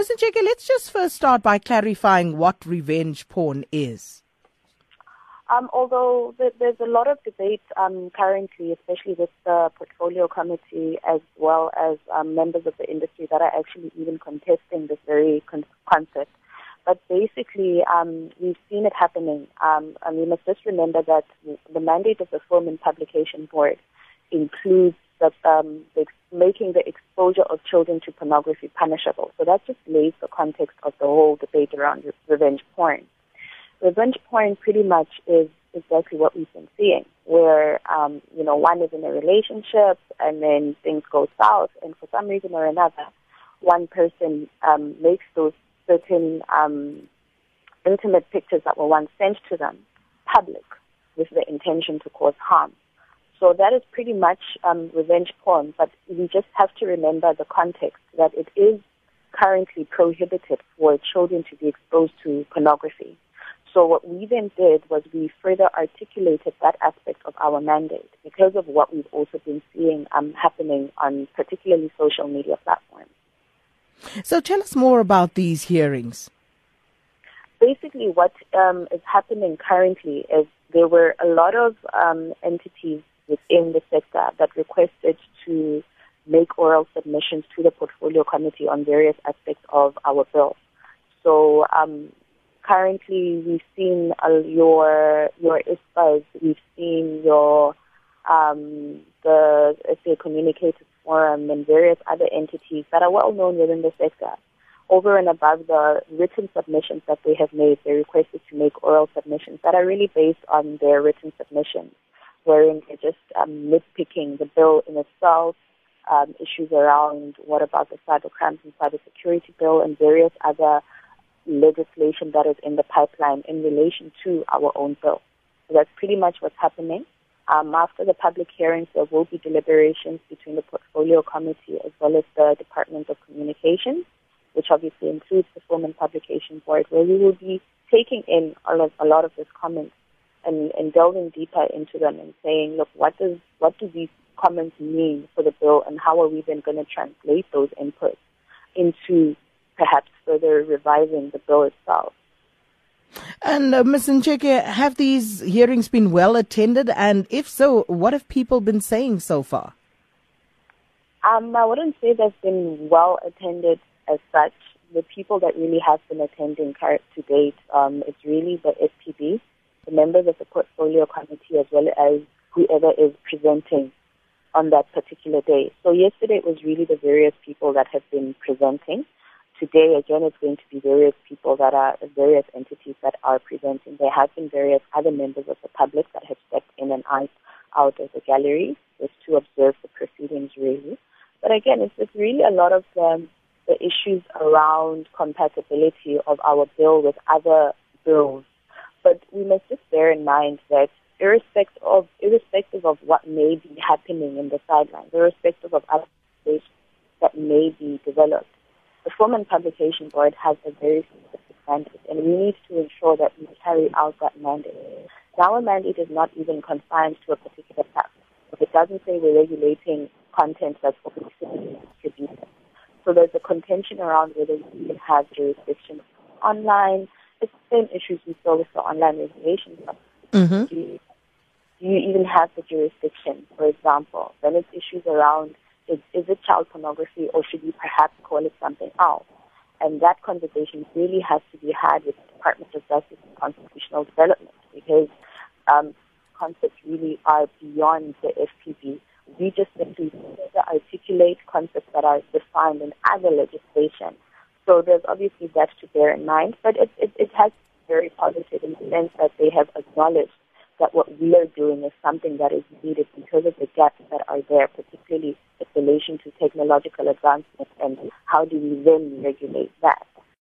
Mr. Ncheke, let's just first start by clarifying what revenge porn is. Um, although there's a lot of debate um, currently, especially with the portfolio committee as well as um, members of the industry that are actually even contesting this very con- concept. But basically, um, we've seen it happening. Um, and we must just remember that the mandate of the Film and Publication Board includes that um, the, making the exposure of children to pornography punishable. So that just lays the context of the whole debate around revenge porn. Revenge porn pretty much is exactly what we've been seeing, where um, you know one is in a relationship and then things go south, and for some reason or another, one person um, makes those certain um, intimate pictures that were once sent to them public with the intention to cause harm. So that is pretty much um, revenge porn, but we just have to remember the context that it is currently prohibited for children to be exposed to pornography. So what we then did was we further articulated that aspect of our mandate because of what we've also been seeing um, happening on particularly social media platforms. So tell us more about these hearings. Basically, what um, is happening currently is there were a lot of um, entities within the sector that requested to make oral submissions to the portfolio committee on various aspects of our bill. So um, currently, we've seen uh, your your ISPAs, we've seen your um, the SA Communicators Forum and various other entities that are well known within the sector. Over and above the written submissions that they have made, they requested to make oral submissions that are really based on their written submissions wherein they're just um, nitpicking the bill in itself, um, issues around what about the cyber crimes and cyber security bill and various other legislation that is in the pipeline in relation to our own bill. So that's pretty much what's happening. Um, after the public hearings, there will be deliberations between the portfolio committee as well as the Department of Communications, which obviously includes the Film and Publication Board, where we will be taking in a lot, a lot of these comments and, and delving deeper into them and saying, look, what does what do these comments mean for the bill, and how are we then going to translate those inputs into perhaps further revising the bill itself? And uh, Ms. Ncheke, have these hearings been well attended? And if so, what have people been saying so far? Um, I wouldn't say they've been well attended as such. The people that really have been attending to date, um, it's really the the members of the portfolio committee as well as whoever is presenting on that particular day. So yesterday it was really the various people that have been presenting. Today again it's going to be various people that are various entities that are presenting. There have been various other members of the public that have stepped in and out out of the gallery just to observe the proceedings really. But again it's, it's really a lot of the, the issues around compatibility of our bill with other bills but we must just bear in mind that irrespective of irrespective of what may be happening in the sidelines, irrespective of other things that may be developed, the Film and Publication Board has a very specific mandate, and we need to ensure that we carry out that mandate. Our mandate is not even confined to a particular platform. It doesn't say we're regulating content that's to distributed. So there's a contention around whether we can have jurisdiction online, same issues we saw with the online regulation. Mm-hmm. Do, you, do you even have the jurisdiction, for example? Then it's issues around is, is it child pornography or should we perhaps call it something else? And that conversation really has to be had with the Department of Justice and Constitutional Development because um, concepts really are beyond the FPB. We just simply articulate concepts that are defined in other legislation so there's obviously that to bear in mind, but it, it, it has very positive in the sense that they have acknowledged that what we are doing is something that is needed because of the gaps that are there, particularly in relation to technological advancement and how do we then regulate that.